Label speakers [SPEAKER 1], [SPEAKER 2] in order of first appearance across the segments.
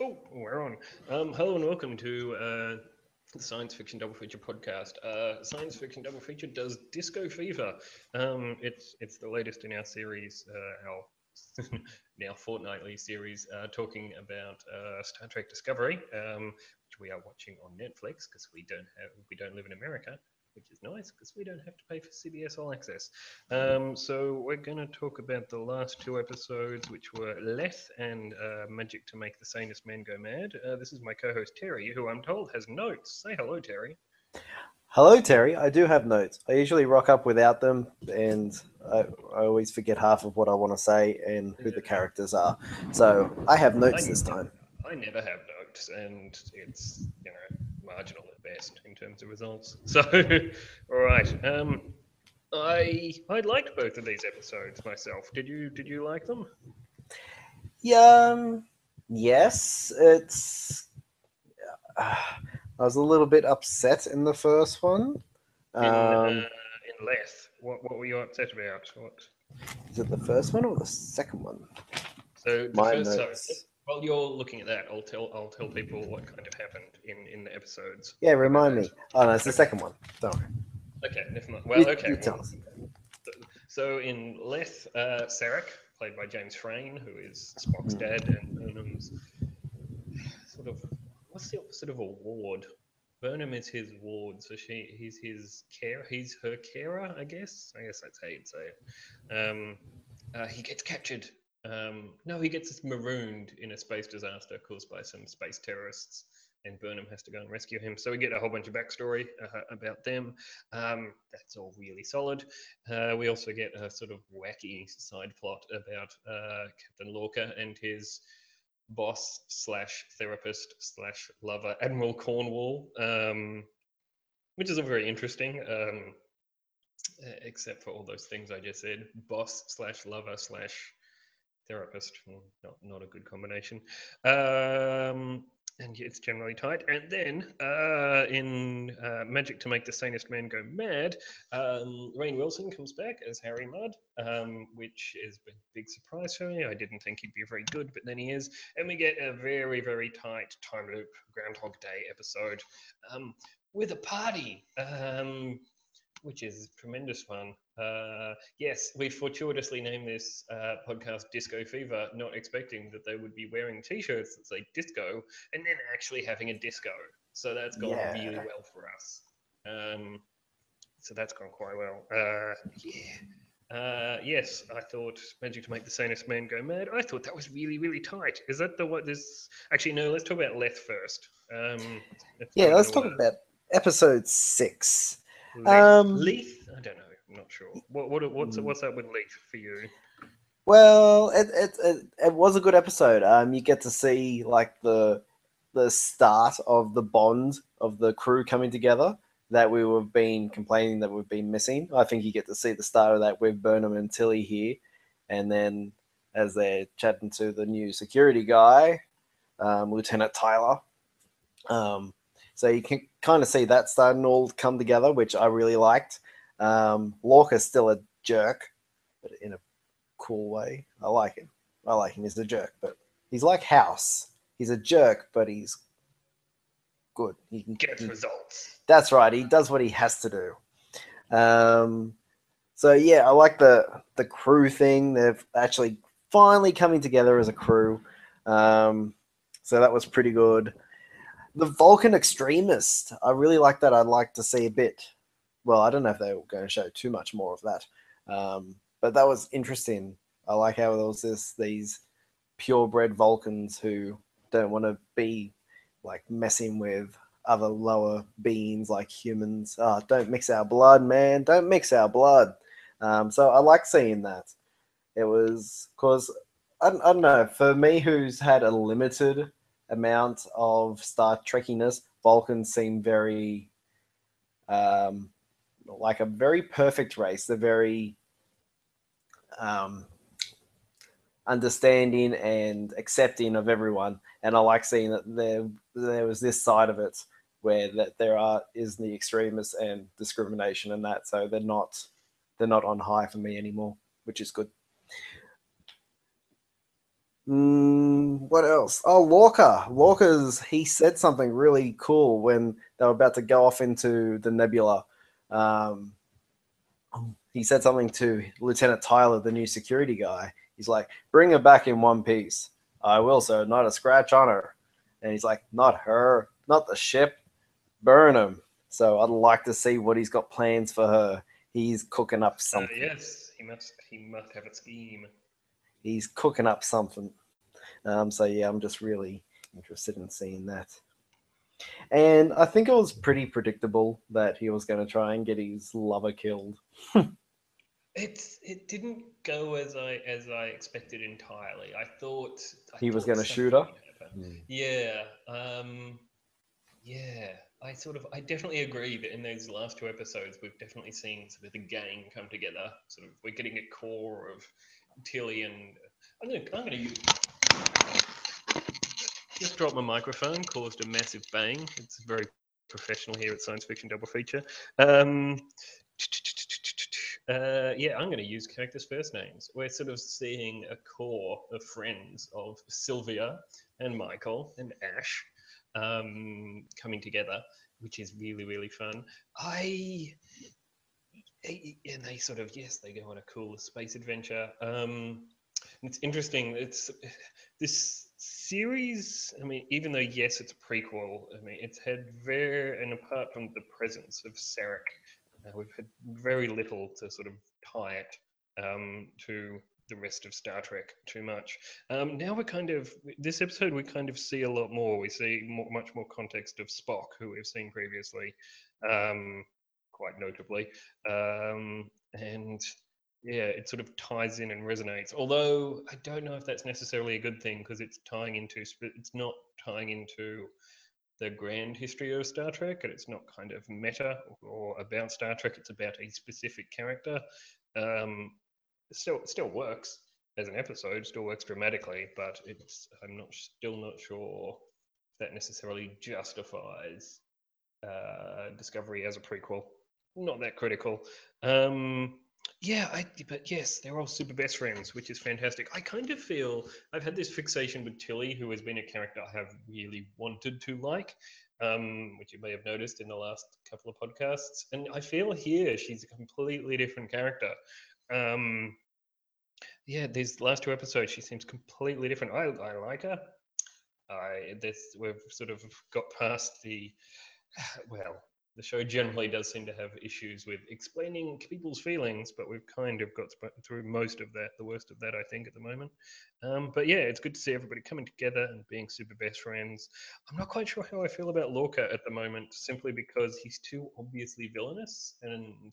[SPEAKER 1] Oh, we're on. Um, hello and welcome to uh, the Science Fiction Double Feature podcast. Uh, Science Fiction Double Feature does Disco Fever. Um, it's it's the latest in our series, uh, our now fortnightly series, uh, talking about uh, Star Trek Discovery, um, which we are watching on Netflix because we don't have we don't live in America which is nice because we don't have to pay for CBS All Access. Um, so we're going to talk about the last two episodes, which were Leth and uh, Magic to Make the Sanest Man Go Mad. Uh, this is my co-host Terry, who I'm told has notes. Say hello, Terry.
[SPEAKER 2] Hello, Terry. I do have notes. I usually rock up without them, and I, I always forget half of what I want to say and who the characters are. So I have notes
[SPEAKER 1] I,
[SPEAKER 2] this time.
[SPEAKER 1] I never have notes, and it's you know marginal best in terms of results. So, all right. Um, I I liked both of these episodes myself. Did you Did you like them?
[SPEAKER 2] Yeah. Um, yes. It's. Uh, I was a little bit upset in the first one.
[SPEAKER 1] In, uh, um, in Leth, what what were you upset about? What?
[SPEAKER 2] Is it the first one or the second one?
[SPEAKER 1] So the My first, notes. So, while you're looking at that, I'll tell I'll tell people what kind of happened in in the episodes.
[SPEAKER 2] Yeah, remind me. Oh no, it's the second one. Don't worry.
[SPEAKER 1] Okay, never mind. Well, okay. You well, so in Leth, uh, Sarek, played by James Frain, who is Spock's mm. dad and Burnham's sort of what's the opposite of a ward? Burnham is his ward, so she he's his care. He's her carer, I guess. I guess that's how you'd say it. Um, uh, he gets captured um, no, he gets marooned in a space disaster caused by some space terrorists, and Burnham has to go and rescue him. So we get a whole bunch of backstory uh, about them. Um, that's all really solid. Uh, we also get a sort of wacky side plot about uh, Captain Lorca and his boss slash therapist slash lover, Admiral Cornwall, um, which is all very interesting. Um, except for all those things I just said, boss slash lover slash therapist. Not not a good combination. Um, and it's generally tight. And then uh, in uh, Magic to Make the Sanest Man Go Mad, um, Rainn Wilson comes back as Harry Mudd, um, which is a big surprise for me. I didn't think he'd be very good, but then he is. And we get a very, very tight time loop Groundhog Day episode um, with a party. Um, which is a tremendous fun. Uh, yes, we fortuitously named this uh, podcast Disco Fever, not expecting that they would be wearing T-shirts that say disco and then actually having a disco. So that's gone yeah. really well for us. Um, so that's gone quite well. Uh, yeah. Uh, yes, I thought Magic to Make the Sanest Man Go Mad. I thought that was really, really tight. Is that the what? This actually no. Let's talk about Leth first. Um,
[SPEAKER 2] yeah, let's talk about episode six.
[SPEAKER 1] Leith, um, Leith? I don't know. Not sure. What, what what's hmm. what's up with Leith for you?
[SPEAKER 2] Well, it, it it, it was a good episode. Um, you get to see like the the start of the bond of the crew coming together that we have been complaining that we've been missing. I think you get to see the start of that with Burnham and Tilly here, and then as they're chatting to the new security guy, um, Lieutenant Tyler. Um, so you can kind of see that starting all come together, which I really liked. Um, Lorca's still a jerk, but in a cool way. I like him. I like him. He's a jerk, but he's like House. He's a jerk, but he's good.
[SPEAKER 1] He can get results.
[SPEAKER 2] That's right. He does what he has to do. Um, so yeah, I like the the crew thing. They've actually finally coming together as a crew. Um, so that was pretty good the Vulcan extremist. I really like that. I'd like to see a bit. Well, I don't know if they were going to show too much more of that, um, but that was interesting. I like how there was this these purebred Vulcans who don't want to be like messing with other lower beings like humans. Oh, don't mix our blood, man. Don't mix our blood. Um, so I like seeing that. It was because I, I don't know for me who's had a limited amount of Star Trekkiness. Vulcans seem very um, like a very perfect race. They're very um, understanding and accepting of everyone. And I like seeing that there there was this side of it where that there are is the extremists and discrimination and that. So they're not they're not on high for me anymore, which is good. Mm, what else? Oh, Lorca. Lorca's he said something really cool when they were about to go off into the nebula. Um, he said something to Lieutenant Tyler, the new security guy. He's like, "Bring her back in one piece." I will, sir. Not a scratch on her. And he's like, "Not her, not the ship. Burnham." So I'd like to see what he's got plans for her. He's cooking up uh, something.
[SPEAKER 1] Uh, yes, he must. He must have a scheme.
[SPEAKER 2] He's cooking up something. Um, so yeah, I'm just really interested in seeing that. And I think it was pretty predictable that he was going to try and get his lover killed.
[SPEAKER 1] It's it didn't go as I as I expected entirely. I thought I
[SPEAKER 2] he
[SPEAKER 1] thought
[SPEAKER 2] was going to shoot her.
[SPEAKER 1] Mm. Yeah, um, yeah. I sort of I definitely agree that in those last two episodes we've definitely seen sort of the gang come together. Sort of we're getting a core of Tilly and I'm gonna I'm gonna use just dropped my microphone, caused a massive bang. It's very professional here at Science Fiction Double Feature. Um, uh, yeah, I'm going to use characters' first names. We're sort of seeing a core of friends of Sylvia and Michael and Ash um, coming together, which is really, really fun. I. And they sort of, yes, they go on a cool space adventure. Um, it's interesting. It's this series. I mean, even though yes, it's a prequel. I mean, it's had very, and apart from the presence of Sarek uh, we've had very little to sort of tie it um, to the rest of Star Trek too much. Um, now we're kind of this episode we kind of see a lot more. We see more, much more context of Spock, who we've seen previously, um, quite notably, um, and yeah, it sort of ties in and resonates. Although I don't know if that's necessarily a good thing because it's tying into it's not tying into the grand history of Star Trek, and it's not kind of meta or about Star Trek. It's about a specific character. Um, still still works as an episode, still works dramatically, but it's I'm not still not sure that necessarily justifies uh, Discovery as a prequel. Not that critical. Um, yeah, I, but yes, they're all super best friends, which is fantastic. I kind of feel I've had this fixation with Tilly, who has been a character I have really wanted to like, um, which you may have noticed in the last couple of podcasts. And I feel here she's a completely different character. Um, yeah, these last two episodes, she seems completely different. I, I like her. I this we've sort of got past the well the show generally does seem to have issues with explaining people's feelings, but we've kind of got through most of that, the worst of that, I think, at the moment. Um, but yeah, it's good to see everybody coming together and being super best friends. I'm not quite sure how I feel about Lorca at the moment, simply because he's too obviously villainous, and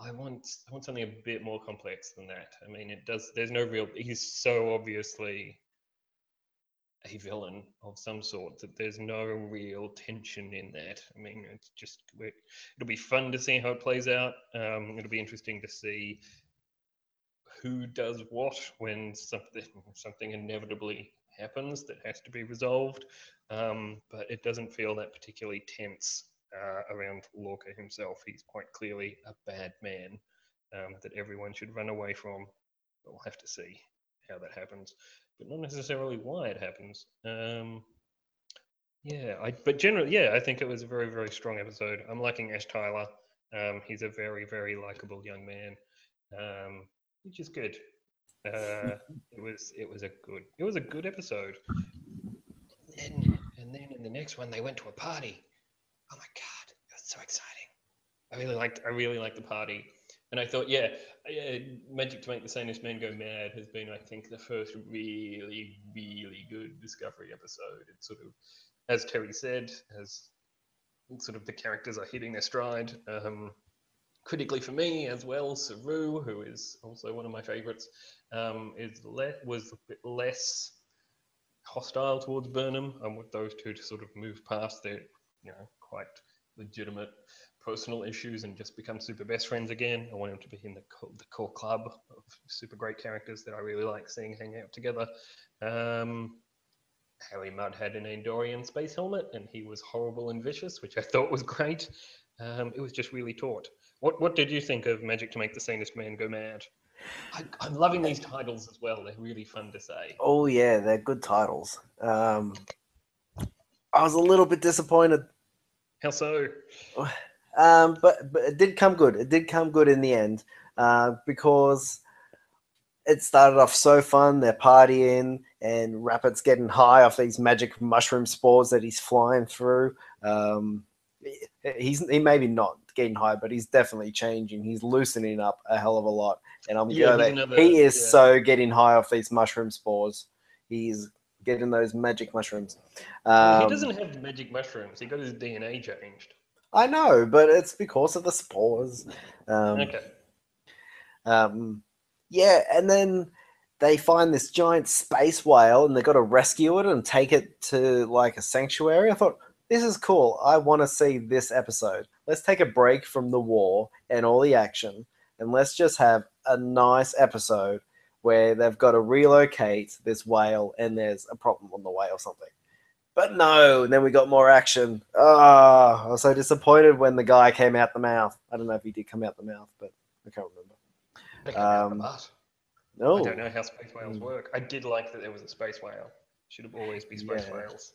[SPEAKER 1] I want I want something a bit more complex than that. I mean, it does. There's no real. He's so obviously a villain of some sort that there's no real tension in that. I mean it's just it'll be fun to see how it plays out. Um, it'll be interesting to see who does what when something something inevitably happens that has to be resolved. Um, but it doesn't feel that particularly tense uh, around Lorca himself. He's quite clearly a bad man um, that everyone should run away from. But we'll have to see how that happens but not necessarily why it happens. Um, yeah, I but generally, yeah, I think it was a very very strong episode. I'm liking Ash Tyler. Um, he's a very very likable young man, um, which is good. Uh, it was it was a good it was a good episode. And then and then in the next one they went to a party. Oh my god, it was so exciting. I really liked I really liked the party. And I thought, yeah, Magic to Make the Sanest Man Go Mad has been, I think, the first really, really good Discovery episode. It's sort of, as Terry said, as sort of the characters are hitting their stride. Um, critically for me as well, Saru, who is also one of my favorites, um, is le- was a bit less hostile towards Burnham. I want those two to sort of move past their, you know, quite legitimate personal issues and just become super best friends again. I want him to be in the core, the core club of super great characters that I really like seeing hang out together. Um, Harry Mudd had an Andorian space helmet and he was horrible and vicious, which I thought was great. Um, it was just really taut. What what did you think of Magic to Make the Sanest Man Go Mad? I, am loving these titles as well. They're really fun to say.
[SPEAKER 2] Oh yeah, they're good titles. Um, I was a little bit disappointed.
[SPEAKER 1] How so?
[SPEAKER 2] Um, but but it did come good. It did come good in the end uh, because it started off so fun. They're partying, and Rapid's getting high off these magic mushroom spores that he's flying through. Um, he's he maybe not getting high, but he's definitely changing. He's loosening up a hell of a lot, and I'm yeah, another, he is yeah. so getting high off these mushroom spores. He's getting those magic mushrooms.
[SPEAKER 1] Um, he doesn't have magic mushrooms. He got his DNA changed.
[SPEAKER 2] I know, but it's because of the spores. Um,
[SPEAKER 1] okay.
[SPEAKER 2] Um, yeah, and then they find this giant space whale and they've got to rescue it and take it to like a sanctuary. I thought, this is cool. I want to see this episode. Let's take a break from the war and all the action and let's just have a nice episode where they've got to relocate this whale and there's a problem on the way or something. But no, and then we got more action. Ah, oh, I was so disappointed when the guy came out the mouth. I don't know if he did come out the mouth, but I can't remember.
[SPEAKER 1] Um, no. I don't know how space whales hmm. work. I did like that there was a space whale. Should have always be space yeah. whales.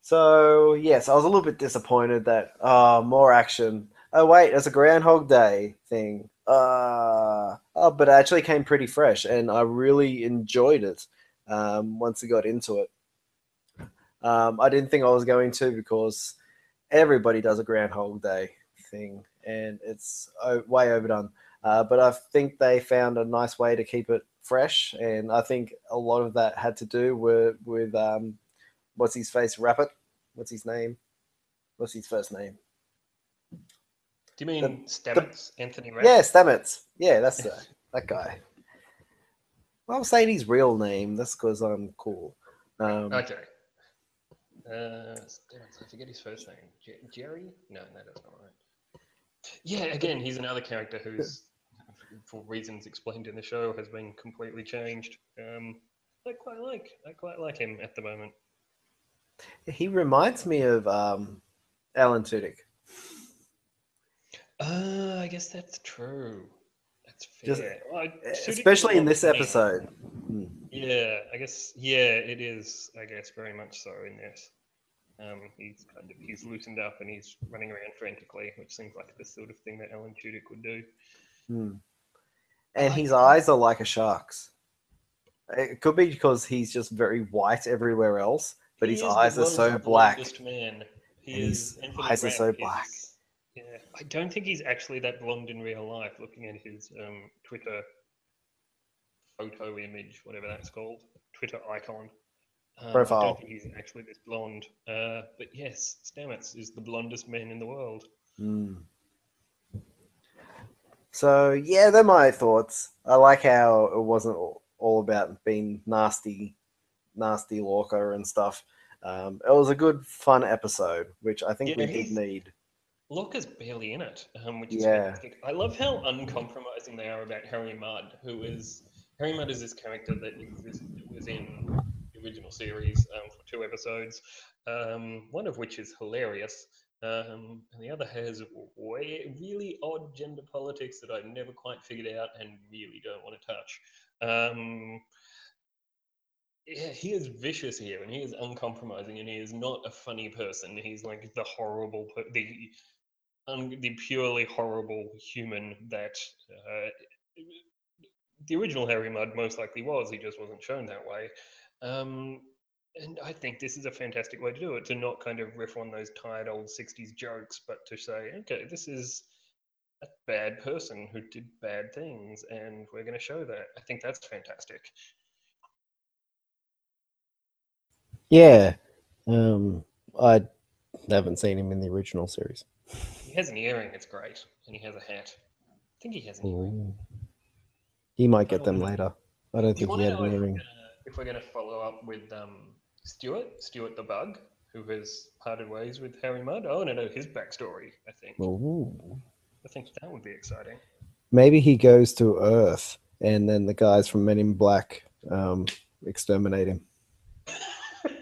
[SPEAKER 2] So yes, I was a little bit disappointed that uh more action. Oh wait, it's a Groundhog Day thing. Uh, oh, but it actually came pretty fresh, and I really enjoyed it um, once I got into it. Um, I didn't think I was going to because everybody does a Groundhog Day thing, and it's way overdone. Uh, but I think they found a nice way to keep it fresh, and I think a lot of that had to do with with um, what's his face, Rapid. What's his name? What's his first name?
[SPEAKER 1] Do you mean the, Stamets? The, Anthony?
[SPEAKER 2] Yeah, Stamets. Yeah, that's the, that guy. Well, I'm saying his real name. That's because I'm cool. Um,
[SPEAKER 1] okay. Uh, I forget his first name. Jerry? No, no, that's not right. Yeah, again, he's another character who's, for reasons explained in the show, has been completely changed. Um, I quite like. I quite like him at the moment.
[SPEAKER 2] He reminds me of um, Alan Tudyk.
[SPEAKER 1] Uh, I guess that's true. That's fair.
[SPEAKER 2] Just, well, especially in this episode.
[SPEAKER 1] Hmm. Yeah, I guess. Yeah, it is. I guess very much so in this. Um, he's kind of he's loosened up and he's running around frantically, which seems like the sort of thing that Alan Tudyk would do.
[SPEAKER 2] Hmm. And his eyes are like a shark's. It could be because he's just very white everywhere else, but he his eyes are so black.
[SPEAKER 1] Man. He his
[SPEAKER 2] eyes are so black.
[SPEAKER 1] Yeah, I don't think he's actually that blonde in real life. Looking at his um, Twitter photo image, whatever that's called, Twitter icon. Um, Profile. I don't think he's actually this blonde. Uh, but yes, Stamets is the blondest man in the world.
[SPEAKER 2] Mm. So yeah, they're my thoughts. I like how it wasn't all about being nasty, nasty Lorca and stuff. Um, it was a good, fun episode, which I think yeah, we did need.
[SPEAKER 1] Lorca's barely in it, um, which is yeah. fantastic. I love how uncompromising they are about Harry Mudd, who is Mudd is this character that was in the original series um, for two episodes, um, one of which is hilarious. Um, and the other has way, really odd gender politics that I've never quite figured out and really don't want to touch. Um, he is vicious here, and he is uncompromising, and he is not a funny person. He's like the horrible, the the purely horrible human that uh, the original Harry Mudd most likely was. He just wasn't shown that way. Um, and I think this is a fantastic way to do it to not kind of riff on those tired old 60s jokes, but to say, okay, this is a bad person who did bad things, and we're going to show that. I think that's fantastic.
[SPEAKER 2] Yeah. Um, I haven't seen him in the original series.
[SPEAKER 1] He has an earring, it's great. And he has a hat. I think he has an earring.
[SPEAKER 2] He might get them later. I don't think he had an earring
[SPEAKER 1] if we're going to follow up with um, Stuart, Stuart the Bug, who has parted ways with Harry Mudd. I want to know his backstory. I think.
[SPEAKER 2] Ooh.
[SPEAKER 1] I think that would be exciting.
[SPEAKER 2] Maybe he goes to Earth, and then the guys from Men in Black um, exterminate him.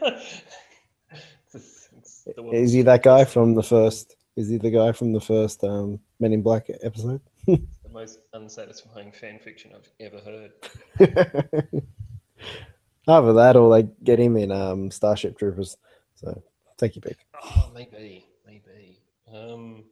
[SPEAKER 2] it's, it's is he that guy from the first? Is he the guy from the first um, Men in Black episode?
[SPEAKER 1] the most unsatisfying fan fiction I've ever heard.
[SPEAKER 2] Either that or they get him in um, Starship Troopers. So take your pick.
[SPEAKER 1] Oh, maybe, maybe. Um,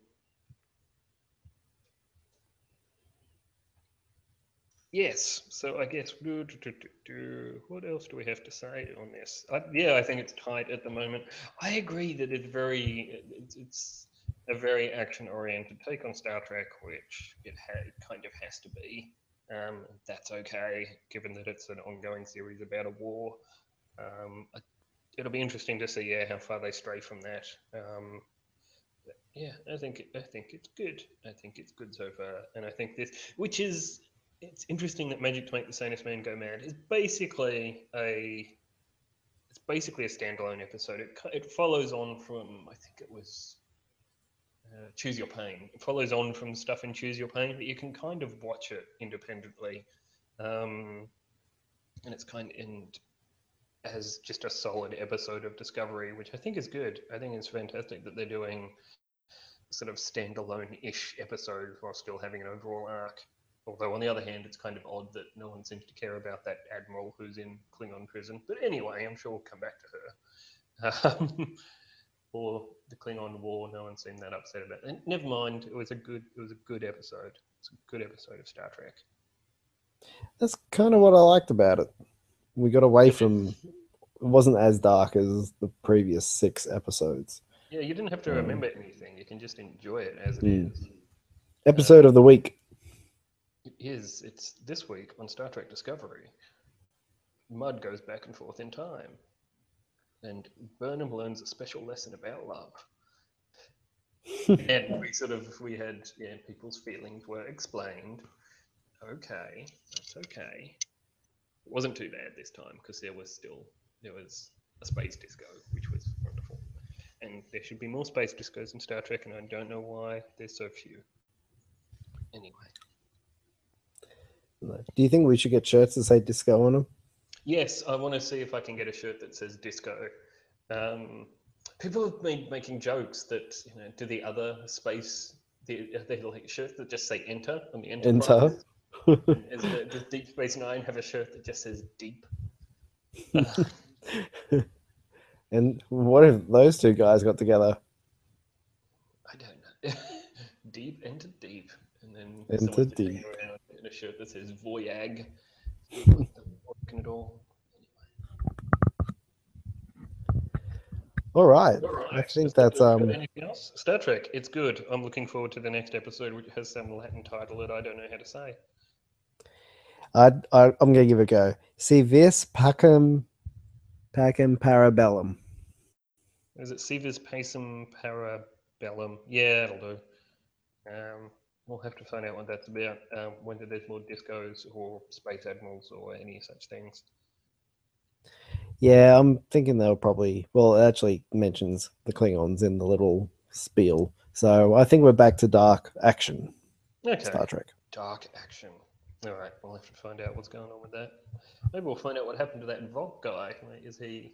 [SPEAKER 1] yes. So I guess do, do, do, what else do we have to say on this? I, yeah, I think it's tight at the moment. I agree that it's very it's, it's a very action-oriented take on Star Trek, which it, ha- kind of has to be. Um, that's okay, given that it's an ongoing series about a war. Um, it'll be interesting to see yeah how far they stray from that. Um, yeah, I think I think it's good. I think it's good so far, and I think this, which is, it's interesting that Magic to Make the Sanest Man Go Mad is basically a, it's basically a standalone episode. It it follows on from I think it was uh, Choose Your Pain. It follows on from stuff in Choose Your Pain, but you can kind of watch it independently. Um, and it's kind of, and as just a solid episode of Discovery, which I think is good. I think it's fantastic that they're doing sort of standalone-ish episodes while still having an overall arc. Although on the other hand, it's kind of odd that no one seems to care about that admiral who's in Klingon prison. But anyway, I'm sure we'll come back to her. Um, or the Klingon War. No one seemed that upset about it. Never mind. It was a good. It was a good episode. It's a good episode of Star Trek.
[SPEAKER 2] That's kind of what I liked about it. We got away from. It wasn't as dark as the previous six episodes.
[SPEAKER 1] Yeah, you didn't have to remember um, anything. You can just enjoy it as it mm. is.
[SPEAKER 2] Episode um, of the week.
[SPEAKER 1] It is. It's this week on Star Trek Discovery. Mudd goes back and forth in time and Burnham learns a special lesson about love. and we sort of we had yeah people's feelings were explained. Okay, that's okay. It wasn't too bad this time because there was still there was a space disco, which was wonderful. And there should be more space discos in Star Trek, and I don't know why there's so few. Anyway.
[SPEAKER 2] Do you think we should get shirts that say disco on them?
[SPEAKER 1] Yes, I want to see if I can get a shirt that says disco. Um, people have been making jokes that you know, do the other space, the, they like shirts that just say enter on the Enterprise? Enter. Is the, does Deep Space Nine have a shirt that just says deep?
[SPEAKER 2] and what if those two guys got together?
[SPEAKER 1] I don't know. deep into deep, and then
[SPEAKER 2] into deep
[SPEAKER 1] in a shirt that says Voyag working at all.
[SPEAKER 2] All right. All right. I think that's um.
[SPEAKER 1] Anything else? Star Trek. It's good. I'm looking forward to the next episode, which has some Latin title that I don't know how to say.
[SPEAKER 2] I, I I'm gonna give it a go. See this pacem pacem parabellum.
[SPEAKER 1] Is it Si vis pacem parabellum? Yeah, it'll do. Um, We'll have to find out what that's about. Um, whether there's more discos or space admirals or any such things.
[SPEAKER 2] Yeah, I'm thinking they'll probably. Well, it actually mentions the Klingons in the little spiel, so I think we're back to dark action.
[SPEAKER 1] Okay.
[SPEAKER 2] Star Trek.
[SPEAKER 1] Dark action. All right, we'll have to find out what's going on with that. Maybe we'll find out what happened to that Voq guy. Is he?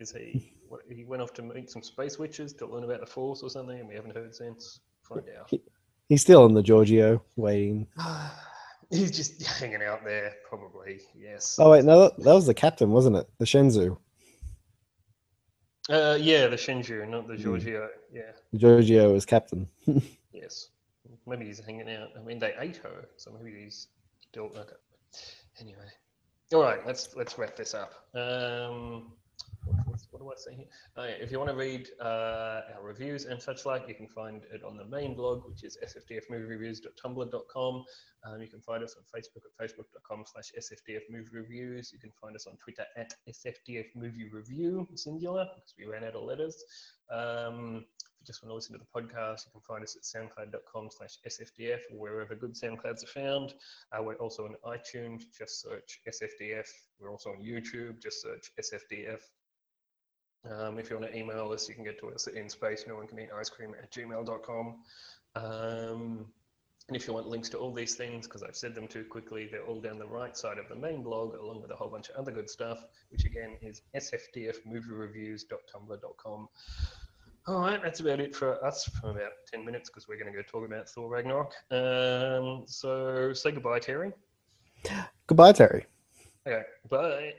[SPEAKER 1] Is he? What, he went off to meet some space witches to learn about the Force or something, and we haven't heard since. Find out.
[SPEAKER 2] He's still in the Georgiou waiting.
[SPEAKER 1] He's just hanging out there, probably. Yes.
[SPEAKER 2] Oh wait, no, that, that was the captain, wasn't it? The Shenzhou.
[SPEAKER 1] Uh, yeah, the Shenzhou, not the hmm. Georgiou. Mm. Yeah.
[SPEAKER 2] The Georgiou was captain.
[SPEAKER 1] yes. Maybe he's hanging out. I mean, they ate her, so maybe he's still okay. Anyway, all right. Let's let's wrap this up. Um, what do I say here? Oh, if you want to read uh, our reviews and such like, you can find it on the main blog, which is sfdfmoviereviews.tumblr.com. Um, you can find us on Facebook at facebook.com slash sfdfmoviereviews. You can find us on Twitter at sfdfmoviereview, singular, because we ran out of letters. Um, if you just want to listen to the podcast, you can find us at soundcloud.com slash sfdf or wherever good SoundClouds are found. Uh, we're also on iTunes, just search sfdf. We're also on YouTube, just search sfdf. Um, if you want to email us, you can get to us at inspace, no one can eat ice cream at gmail.com. Um, and if you want links to all these things, because I've said them too quickly, they're all down the right side of the main blog, along with a whole bunch of other good stuff, which again is sfdfmoviereviews.tumblr.com. All right, that's about it for us for about 10 minutes because we're going to go talk about Thor Ragnarok. Um, so say goodbye, Terry.
[SPEAKER 2] Goodbye, Terry.
[SPEAKER 1] Okay, bye.